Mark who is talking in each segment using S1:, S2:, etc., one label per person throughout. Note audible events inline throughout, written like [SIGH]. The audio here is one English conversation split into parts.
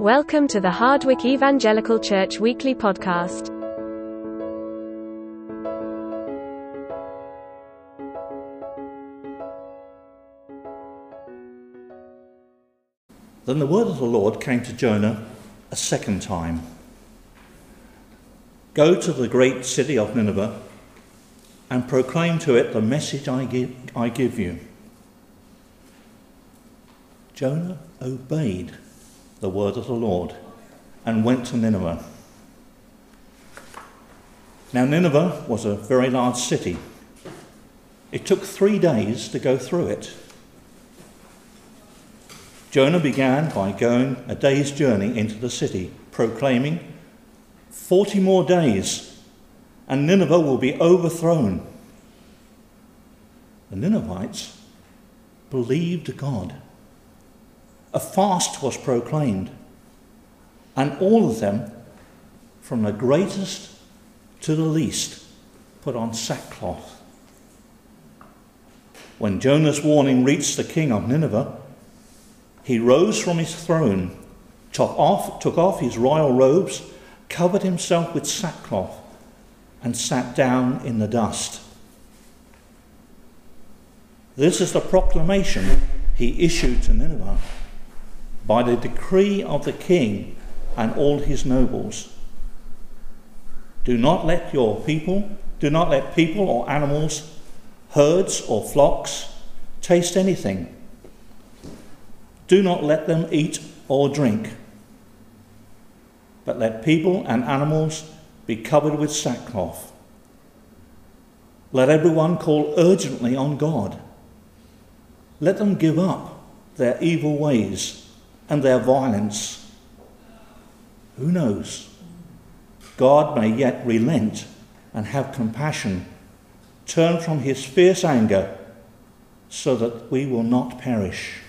S1: Welcome to the Hardwick Evangelical Church Weekly Podcast.
S2: Then the word of the Lord came to Jonah a second time Go to the great city of Nineveh and proclaim to it the message I give, I give you. Jonah obeyed the word of the Lord and went to Nineveh. Now, Nineveh was a very large city. It took three days to go through it. Jonah began by going a day's journey into the city, proclaiming, 40 more days, and Nineveh will be overthrown. The Ninevites believed God. A fast was proclaimed, and all of them, from the greatest to the least, put on sackcloth. When Jonah's warning reached the king of Nineveh, he rose from his throne, took off, took off his royal robes, covered himself with sackcloth, and sat down in the dust. This is the proclamation he issued to Nineveh by the decree of the king and all his nobles. Do not let your people, do not let people or animals, herds or flocks taste anything do not let them eat or drink, but let people and animals be covered with sackcloth. Let everyone call urgently on God. Let them give up their evil ways and their violence. Who knows? God may yet relent and have compassion, turn from his fierce anger, so that we will not perish.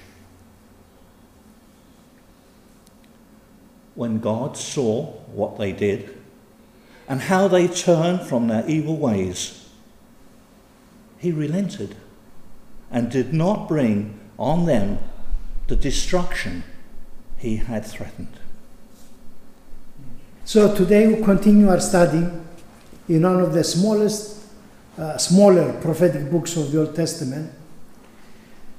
S2: when God saw what they did and how they turned from their evil ways, he relented and did not bring on them the destruction he had threatened.
S3: So today we continue our study in one of the smallest, uh, smaller prophetic books of the Old Testament,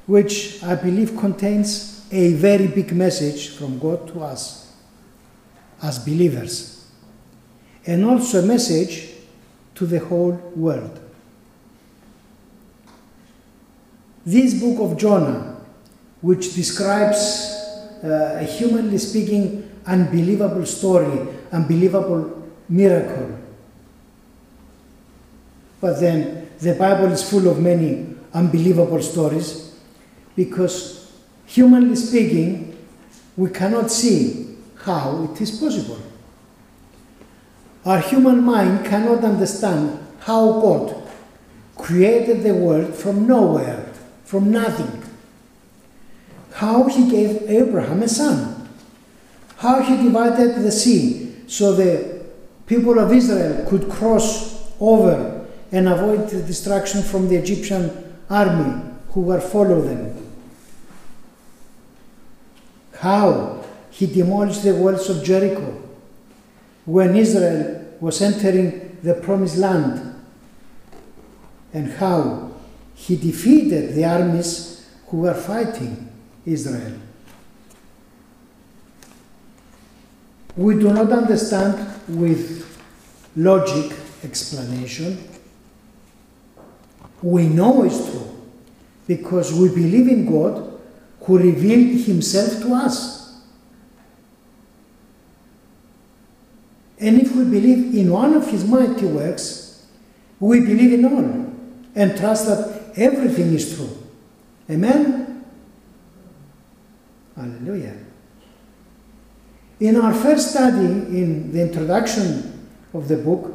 S3: which I believe contains a very big message from God to us as believers, and also a message to the whole world. This book of Jonah, which describes uh, a humanly speaking unbelievable story, unbelievable miracle. But then the Bible is full of many unbelievable stories because, humanly speaking, we cannot see how it is possible. Our human mind cannot understand how God created the world from nowhere, from nothing. How he gave Abraham a son. How he divided the sea so the people of Israel could cross over and avoid the destruction from the Egyptian army who were following them. How he demolished the walls of Jericho when Israel was entering the promised land, and how he defeated the armies who were fighting Israel. We do not understand with logic explanation. We know it's true because we believe in God who revealed himself to us. And if we believe in one of his mighty works, we believe in all and trust that everything is true. Amen? Hallelujah. In our first study, in the introduction of the book,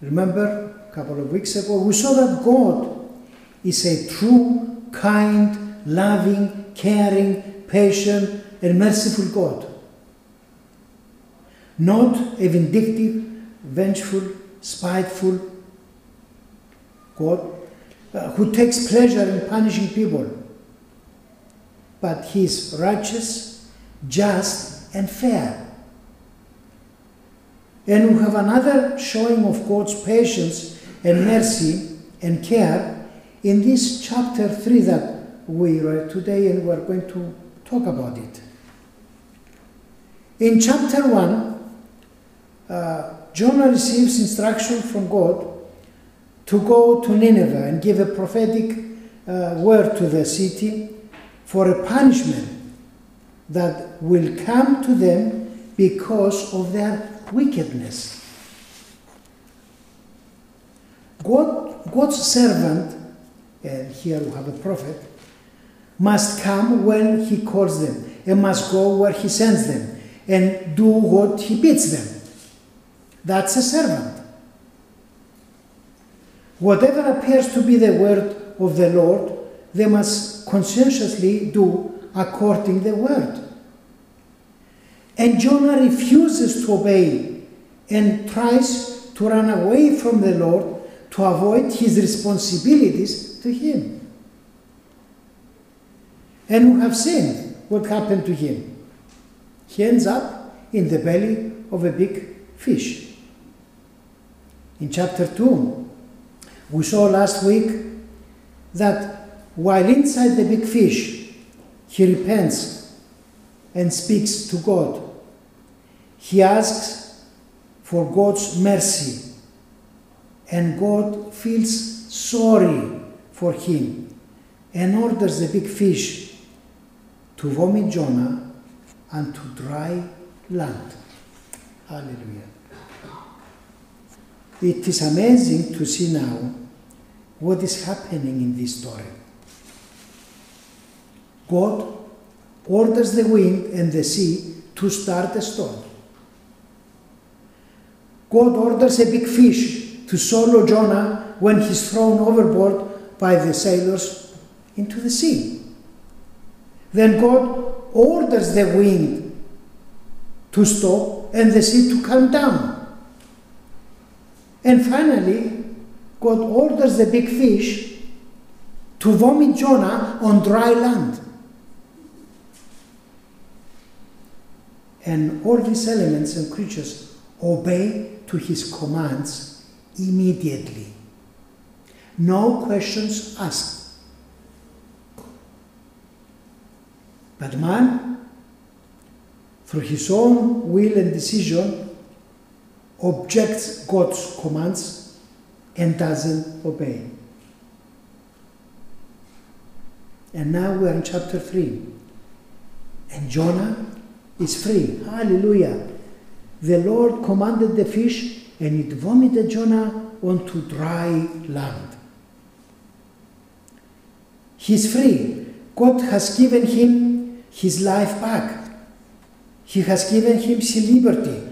S3: remember a couple of weeks ago, we saw that God is a true, kind, loving, caring, patient, and merciful God not a vindictive, vengeful, spiteful God uh, who takes pleasure in punishing people. But he is righteous, just, and fair. And we have another showing of God's patience and mercy and care in this chapter 3 that we read today, and we're going to talk about it. In chapter 1, uh, Jonah receives instruction from God to go to Nineveh and give a prophetic uh, word to the city for a punishment that will come to them because of their wickedness. God, God's servant, and here we have a prophet, must come when he calls them and must go where he sends them and do what he bids them. That's a servant. Whatever appears to be the word of the Lord, they must conscientiously do according the word. And Jonah refuses to obey and tries to run away from the Lord to avoid his responsibilities to him. And we have seen what happened to him. He ends up in the belly of a big fish. In chapter 2, we saw last week that while inside the big fish, he repents and speaks to God. He asks for God's mercy, and God feels sorry for him and orders the big fish to vomit Jonah and to dry land. Hallelujah. It is amazing to see now what is happening in this story. God orders the wind and the sea to start a storm. God orders a big fish to swallow Jonah when he's thrown overboard by the sailors into the sea. Then God orders the wind to stop and the sea to calm down. And finally, God orders the big fish to vomit Jonah on dry land. And all these elements and creatures obey to his commands immediately. No questions asked. But man, through his own will and decision, objects God's commands and doesn't obey. And now we're in chapter 3. And Jonah is free. Hallelujah. The Lord commanded the fish and it vomited Jonah onto dry land. He's free. God has given him his life back. He has given him his liberty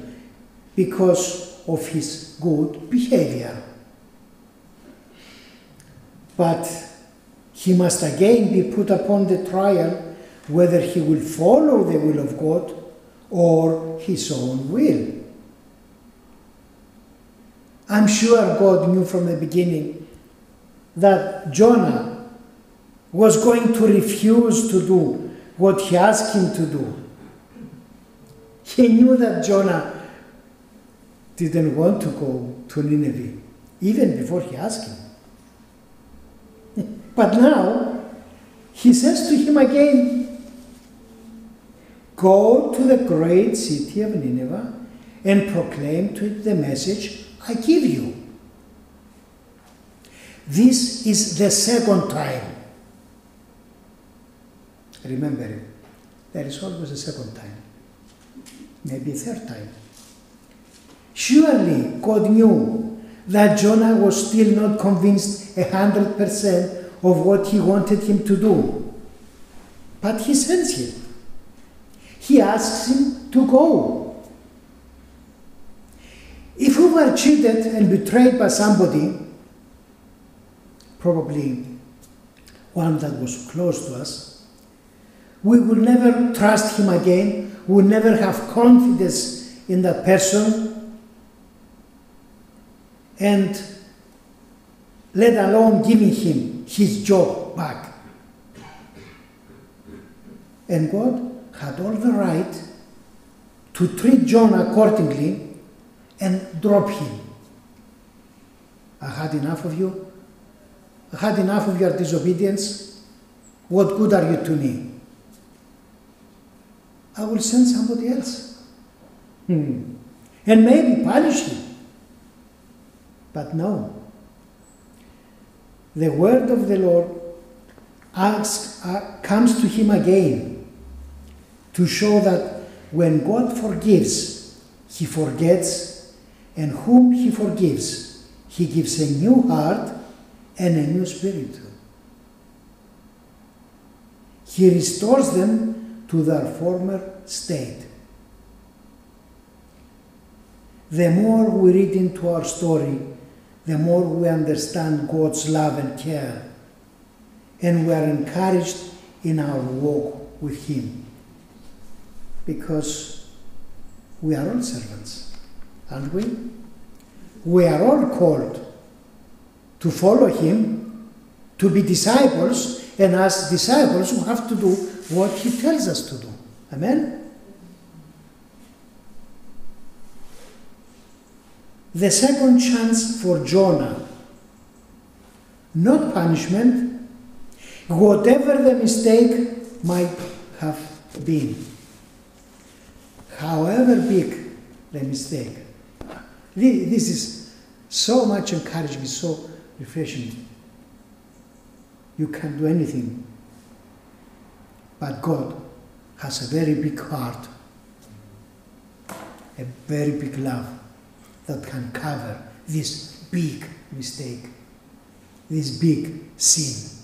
S3: because of his good behavior. But he must again be put upon the trial whether he will follow the will of God or his own will. I'm sure God knew from the beginning that Jonah was going to refuse to do what he asked him to do. He knew that Jonah didn't want to go to Nineveh, even before he asked him. [LAUGHS] but now, he says to him again, Go to the great city of Nineveh and proclaim to it the message I give you. This is the second time. Remember it. There is always a second time, maybe a third time. Surely God knew that Jonah was still not convinced a hundred percent of what he wanted him to do. But he sends him. He asks him to go. If we were cheated and betrayed by somebody, probably one that was close to us, we would never trust him again, we would never have confidence in that person, and let alone giving him his job back. And God had all the right to treat John accordingly and drop him. I had enough of you. I had enough of your disobedience. What good are you to me? I will send somebody else. Hmm. And maybe punish him. But no. The word of the Lord asks, uh, comes to him again to show that when God forgives, he forgets, and whom he forgives, he gives a new heart and a new spirit. He restores them to their former state. The more we read into our story, the more we understand God's love and care, and we are encouraged in our walk with Him. Because we are all servants, aren't we? We are all called to follow Him, to be disciples, and as disciples, we have to do what He tells us to do. Amen? The second chance for Jonah, not punishment, whatever the mistake might have been, however big the mistake. This is so much encouraging, so refreshing. You can do anything, but God has a very big heart, a very big love that can cover this big mistake, this big sin.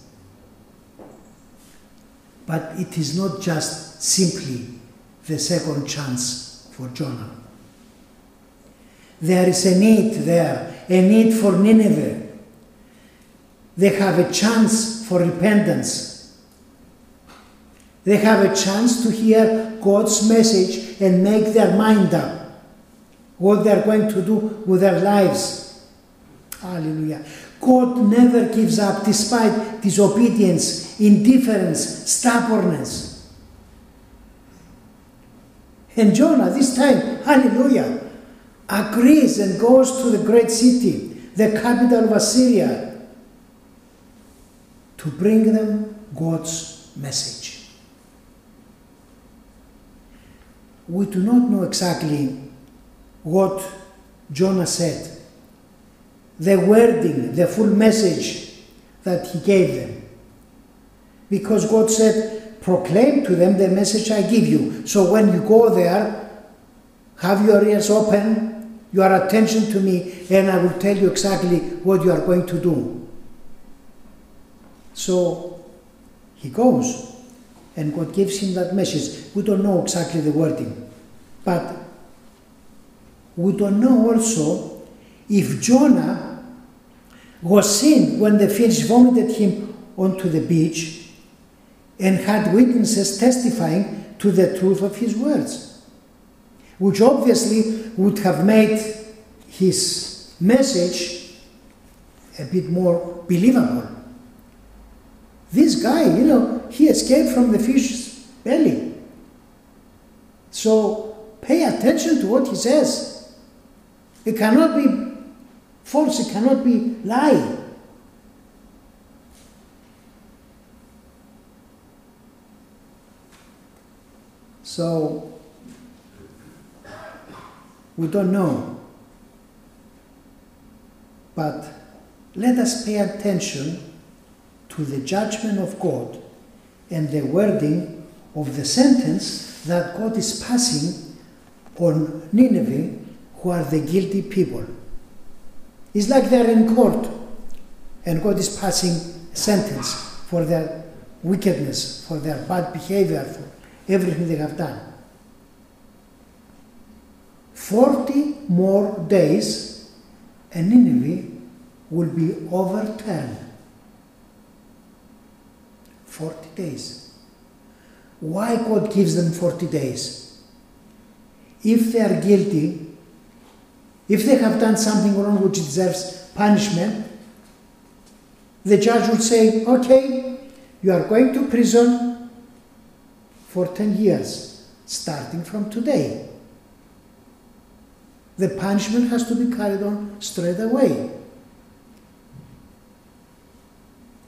S3: But it is not just simply the second chance for Jonah. There is a need there, a need for Nineveh. They have a chance for repentance. They have a chance to hear God's message and make their mind up what they're going to do with their lives. Hallelujah. God never gives up despite disobedience, indifference, stubbornness. And Jonah, this time, hallelujah, agrees and goes to the great city, the capital of Assyria, to bring them God's message. We do not know exactly what Jonah said, the wording, the full message that he gave them. Because God said, proclaim to them the message I give you. So when you go there, have your ears open, your attention to me, and I will tell you exactly what you are going to do. So he goes, and God gives him that message. We don't know exactly the wording, but we don't know also if Jonah was seen when the fish vomited him onto the beach and had witnesses testifying to the truth of his words, which obviously would have made his message a bit more believable. This guy, you know, he escaped from the fish's belly. So pay attention to what he says. It cannot be false, it cannot be lie. So, we don't know. But let us pay attention to the judgment of God and the wording of the sentence that God is passing on Nineveh who are the guilty people. It's like they're in court and God is passing a sentence for their wickedness, for their bad behavior, for everything they have done. 40 more days and Nineveh will be overturned. 40 days. Why God gives them 40 days? If they are guilty, if they have done something wrong which deserves punishment, the judge would say, okay, you are going to prison for 10 years, starting from today. The punishment has to be carried on straight away.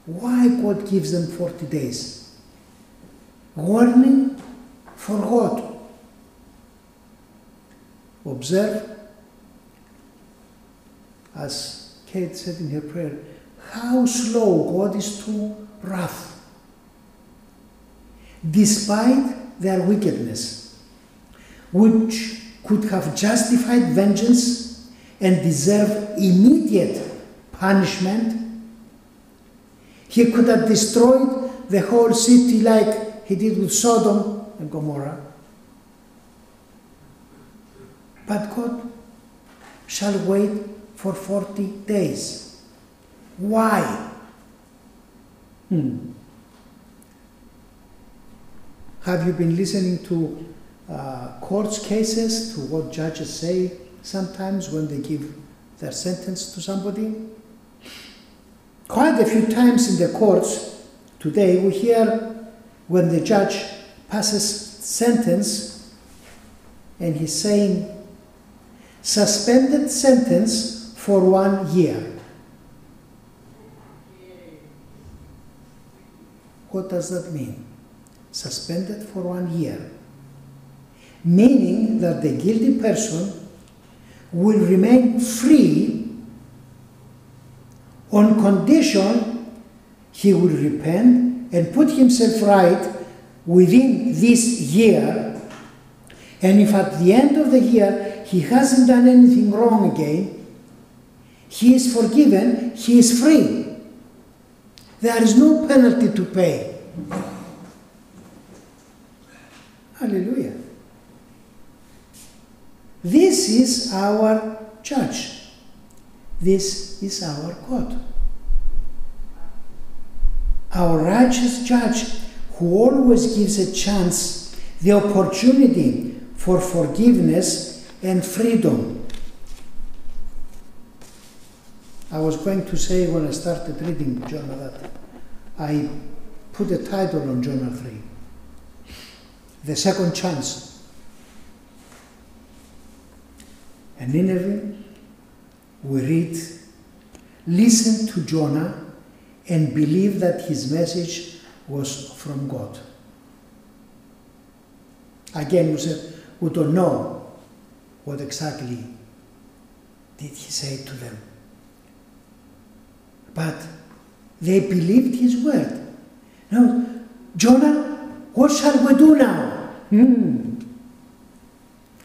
S3: Why God gives them 40 days? Warning for what? Observe, as Kate said in her prayer, how slow God is to wrath, despite their wickedness, which could have justified vengeance and deserve immediate punishment. He could have destroyed the whole city like he did with Sodom and Gomorrah. But God shall wait for 40 days. Why? Hmm. Have you been listening to uh, courts cases, to what judges say sometimes when they give their sentence to somebody? Quite a few times in the courts today we hear when the judge passes sentence and he's saying suspended sentence for one year. What does that mean? Suspended for one year. Meaning that the guilty person will remain free on condition he will repent and put himself right within this year. And if at the end of the year he hasn't done anything wrong again, he is forgiven, he is free. There is no penalty to pay. Hallelujah. This is our judge. This is our God. Our righteous judge who always gives a chance, the opportunity for forgiveness and freedom. I was going to say when I started reading Jonah that I put a title on Jonah 3 The Second Chance. And Nineveh, we read, listen to Jonah and believe that his message was from God. Again, we said, we don't know what exactly did he say to them. But they believed his word. Now, Jonah, what shall we do now? Hmm.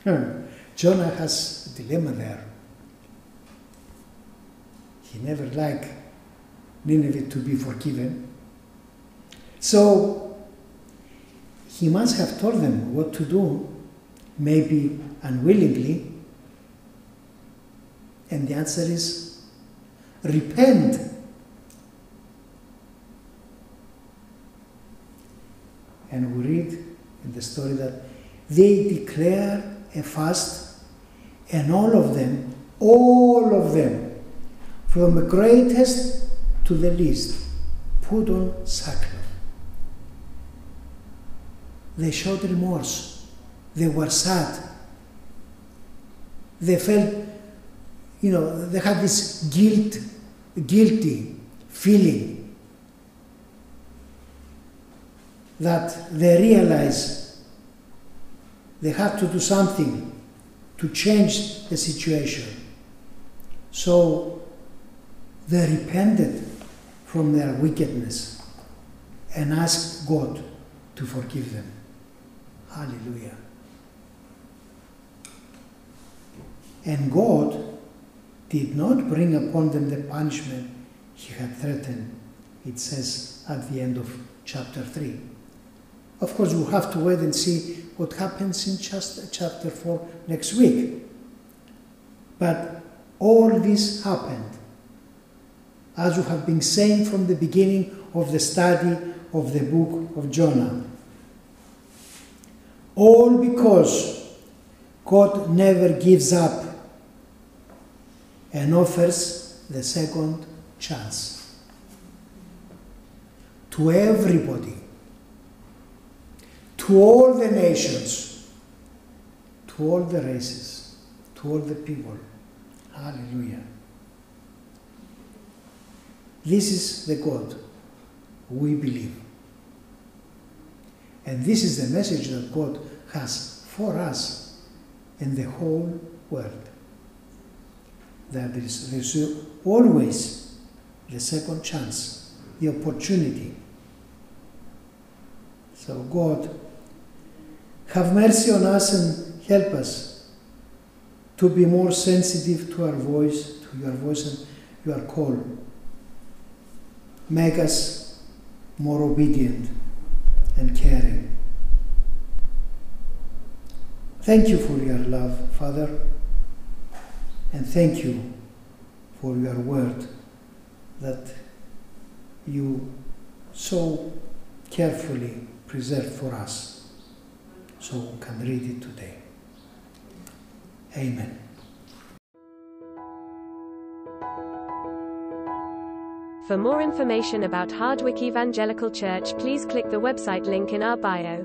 S3: Hmm. Jonah has a dilemma there. He never liked Nineveh to be forgiven. So he must have told them what to do, maybe unwillingly. And the answer is repent. And we read in the story that they declare a fast, and all of them, all of them, from the greatest to the least, put on sackcloth. They showed remorse. They were sad. They felt, you know, they had this guilt, guilty feeling that they realized they had to do something to change the situation. So they repented from their wickedness and asked God to forgive them. Hallelujah. And God did not bring upon them the punishment he had threatened, it says at the end of chapter 3. Of course, we'll have to wait and see what happens in just chapter 4 next week. But all this happened, as we have been saying from the beginning of the study of the book of Jonah. All because God never gives up and offers the second chance to everybody to all the nations, to all the races, to all the people. Hallelujah. This is the God we believe. And this is the message that God has for us in the whole world. That there is, there is always the second chance, the opportunity. So, God, have mercy on us and help us to be more sensitive to our voice, to your voice and your call. Make us more obedient and caring. Thank you for your love, Father, and thank you for your word that you so carefully preserved for us so we can read it today. Amen.
S1: For more information about Hardwick Evangelical Church, please click the website link in our bio.